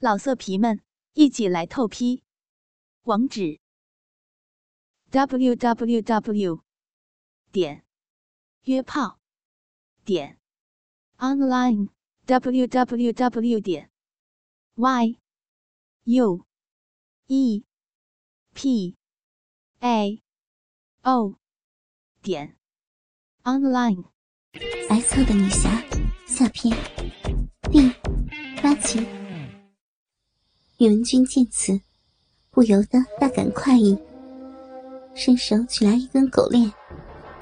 老色皮们，一起来透批！网址：w w w 点约炮点 online w w w 点 y u e p a o 点 online。白色的女侠下篇第八集。宇文君见此，不由得大感快意，伸手取来一根狗链，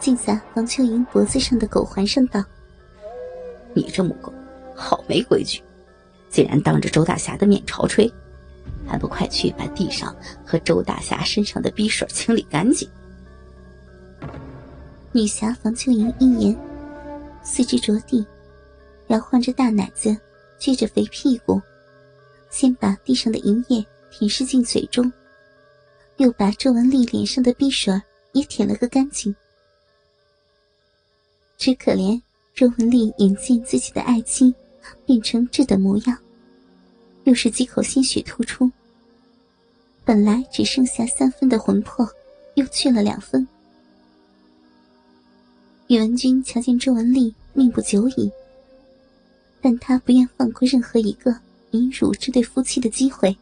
系在王秋莹脖子上的狗环上，道：“你这母狗，好没规矩，竟然当着周大侠的面朝吹，还不快去把地上和周大侠身上的逼水清理干净！”女侠王秋莹一言，四肢着地，摇晃着大奶子，撅着肥屁股。先把地上的银叶舔舐进嘴中，又把周文丽脸上的鼻水也舔了个干净。只可怜周文丽眼见自己的爱妻变成这等模样，又是几口鲜血吐出，本来只剩下三分的魂魄，又去了两分。宇文君瞧见周文丽命不久矣，但他不愿放过任何一个。引辱这对夫妻的机会，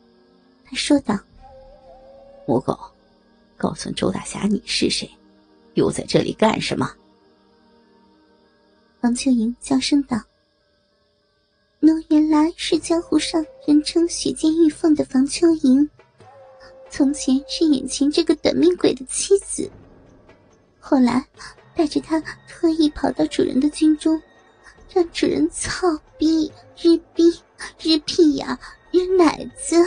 他说道：“母狗，告诉周大侠你是谁，又在这里干什么？”王秋莹娇声道：“奴原来是江湖上人称血溅玉凤的房秋莹，从前是眼前这个短命鬼的妻子，后来带着他特意跑到主人的军中。”让主人操逼日逼日屁呀日奶子，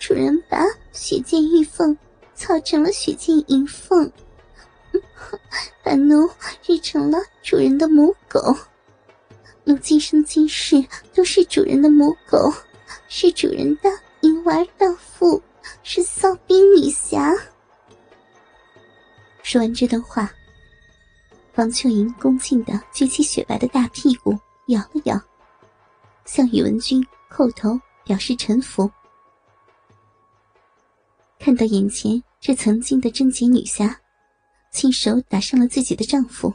主人把雪见玉凤操成了雪见银凤，把奴日成了主人的母狗。奴今生今世都是主人的母狗，是主人的淫娃荡妇，是骚逼女侠。说完这段话。王秋莹恭敬的撅起雪白的大屁股，摇了摇，向宇文君叩头表示臣服。看到眼前这曾经的贞洁女侠，亲手打伤了自己的丈夫，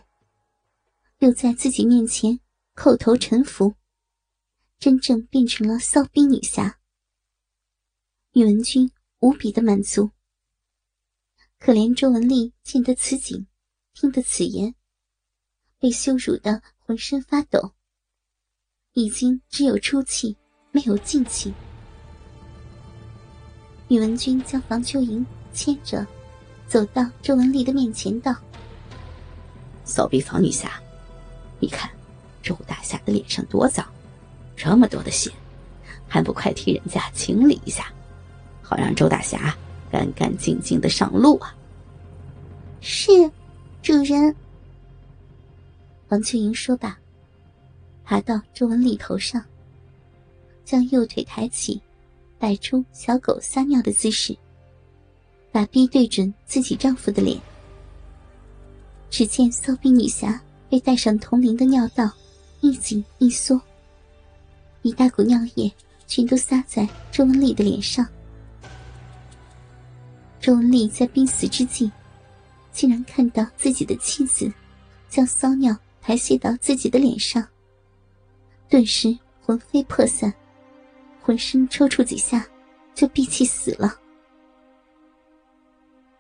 又在自己面前叩头臣服，真正变成了骚逼女侠。宇文君无比的满足。可怜周文丽见得此景，听得此言。被羞辱的浑身发抖，已经只有出气没有进气。宇文君将房秋莹牵着，走到周文丽的面前，道：“扫地房女侠，你看周大侠的脸上多脏，这么多的血，还不快替人家清理一下，好让周大侠干干净净的上路啊！”是，主人。王秋莹说罢，爬到周文丽头上，将右腿抬起，摆出小狗撒尿的姿势，把逼对准自己丈夫的脸。只见骚逼女侠被带上铜铃的尿道一紧一缩，一大股尿液全都撒在周文丽的脸上。周文丽在濒死之际，竟然看到自己的妻子将骚尿。还吸到自己的脸上，顿时魂飞魄散，浑身抽搐几下，就闭气死了。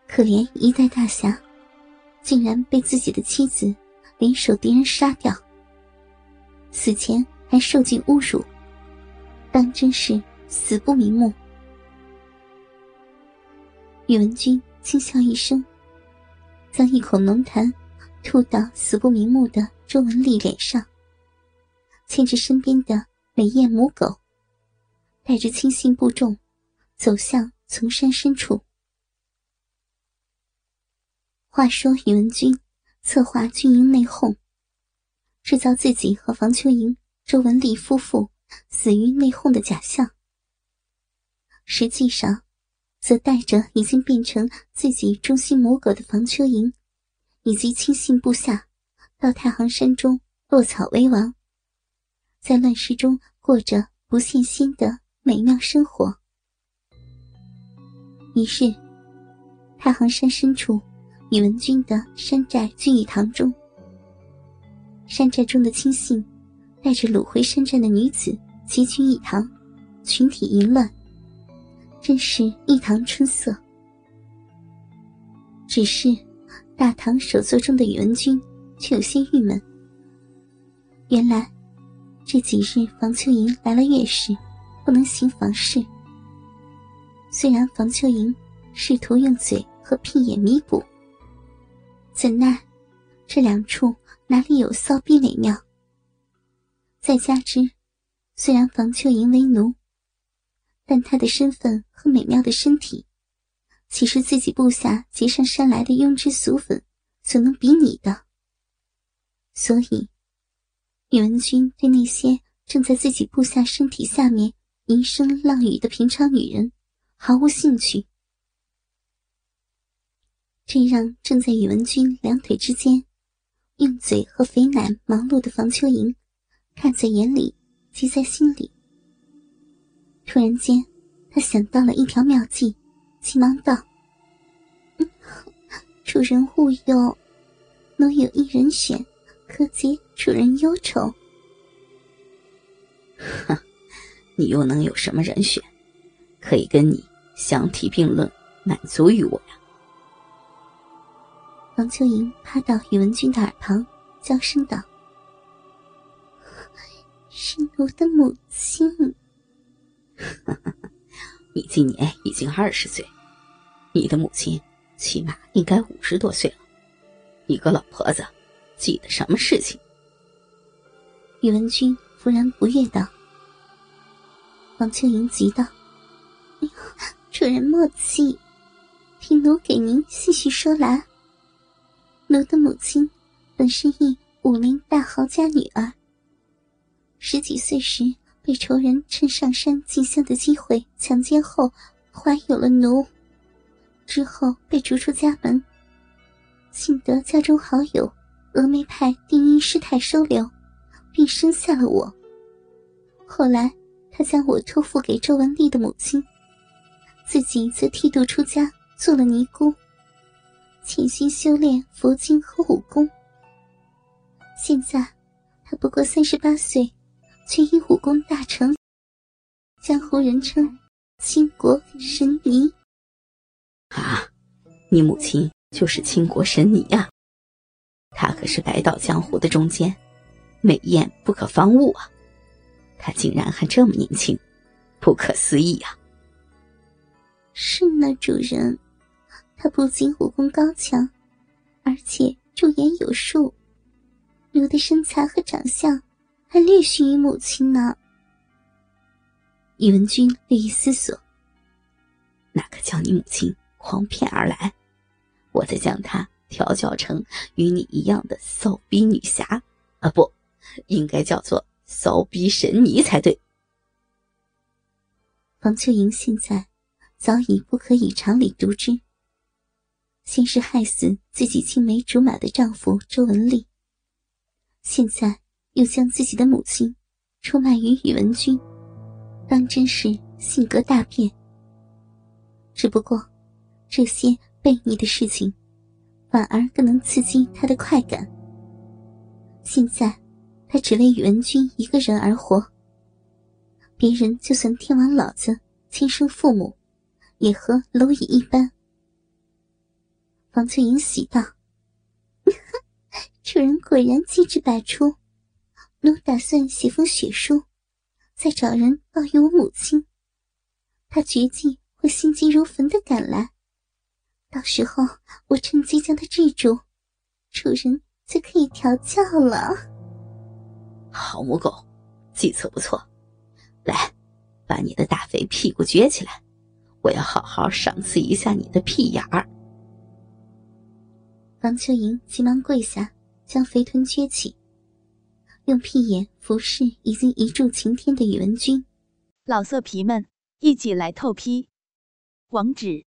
可怜一代大侠，竟然被自己的妻子联手敌人杀掉，死前还受尽侮辱，当真是死不瞑目。宇文君轻笑一声，将一口浓痰吐到死不瞑目的。周文丽脸上，牵着身边的美艳母狗，带着轻信步众，走向丛山深处。话说宇文君策划军营内讧，制造自己和房秋莹、周文丽夫妇死于内讧的假象，实际上，则带着已经变成自己忠心母狗的房秋莹，以及亲信部下。到太行山中落草为王，在乱世中过着不信心的美妙生活。于是，太行山深处，宇文君的山寨聚义堂中，山寨中的亲信带着掳回山寨的女子齐聚一堂，群体淫乱，真是一堂春色。只是大唐首座中的宇文君却有些郁闷。原来这几日房秋莹来了月事，不能行房事。虽然房秋莹试图用嘴和屁眼弥补，怎奈这两处哪里有骚逼美妙？再加之，虽然房秋莹为奴，但她的身份和美妙的身体，岂是自己部下劫上山来的庸脂俗粉所能比拟的？所以。宇文君对那些正在自己部下身体下面吟声浪语的平常女人毫无兴趣，这让正在宇文君两腿之间用嘴和肥奶忙碌的房秋莹看在眼里，急在心里。突然间，他想到了一条妙计，急忙道：“ 主人勿忧，奴有一人选。”可解主人忧愁。哼，你又能有什么人选，可以跟你相提并论，满足于我呀？王秋莹趴到宇文俊的耳旁，娇声道：“是奴的母亲。”你今年已经二十岁，你的母亲起码应该五十多岁了，一个老婆子。记得什么事情？宇文君忽然不悦道。王秋莹急道：“ 主人莫气，听奴给您细细说来。奴的母亲本是一武林大豪家女儿，十几岁时被仇人趁上山进香的机会强奸后，怀有了奴，之后被逐出家门，幸得家中好友。”峨眉派定音师太收留，并生下了我。后来，他将我托付给周文丽的母亲，自己则剃度出家，做了尼姑，潜心修炼佛经和武功。现在，他不过三十八岁，却已武功大成，江湖人称“倾国神尼”。啊，你母亲就是倾国神尼呀！他可是白道江湖的中间，美艳不可方物啊！他竟然还这么年轻，不可思议呀！是呢，主人，他不仅武功高强，而且驻颜有术，奴的身材和长相还略逊于母亲呢。宇文君略一思索，那可叫你母亲诓骗而来，我再将他。调教成与你一样的骚逼女侠，啊，不，应该叫做骚逼神尼才对。王秋莹现在早已不可以常理独之，先是害死自己青梅竹马的丈夫周文丽，现在又将自己的母亲出卖于宇文君，当真是性格大变。只不过这些悖逆的事情。反而更能刺激他的快感。现在，他只为宇文君一个人而活。别人就算天王老子亲生父母，也和蝼蚁一般。房翠莹喜道：“ 主人果然机智百出，奴打算写封血书，再找人报与我母亲。他绝技会心急如焚的赶来。”到时候我趁机将他制住，主人就可以调教了。好母狗，计策不错，来，把你的大肥屁股撅起来，我要好好赏赐一下你的屁眼儿。王秋莹急忙跪下，将肥臀撅起，用屁眼服侍已经一柱擎天的宇文君。老色皮们，一起来透批，网址。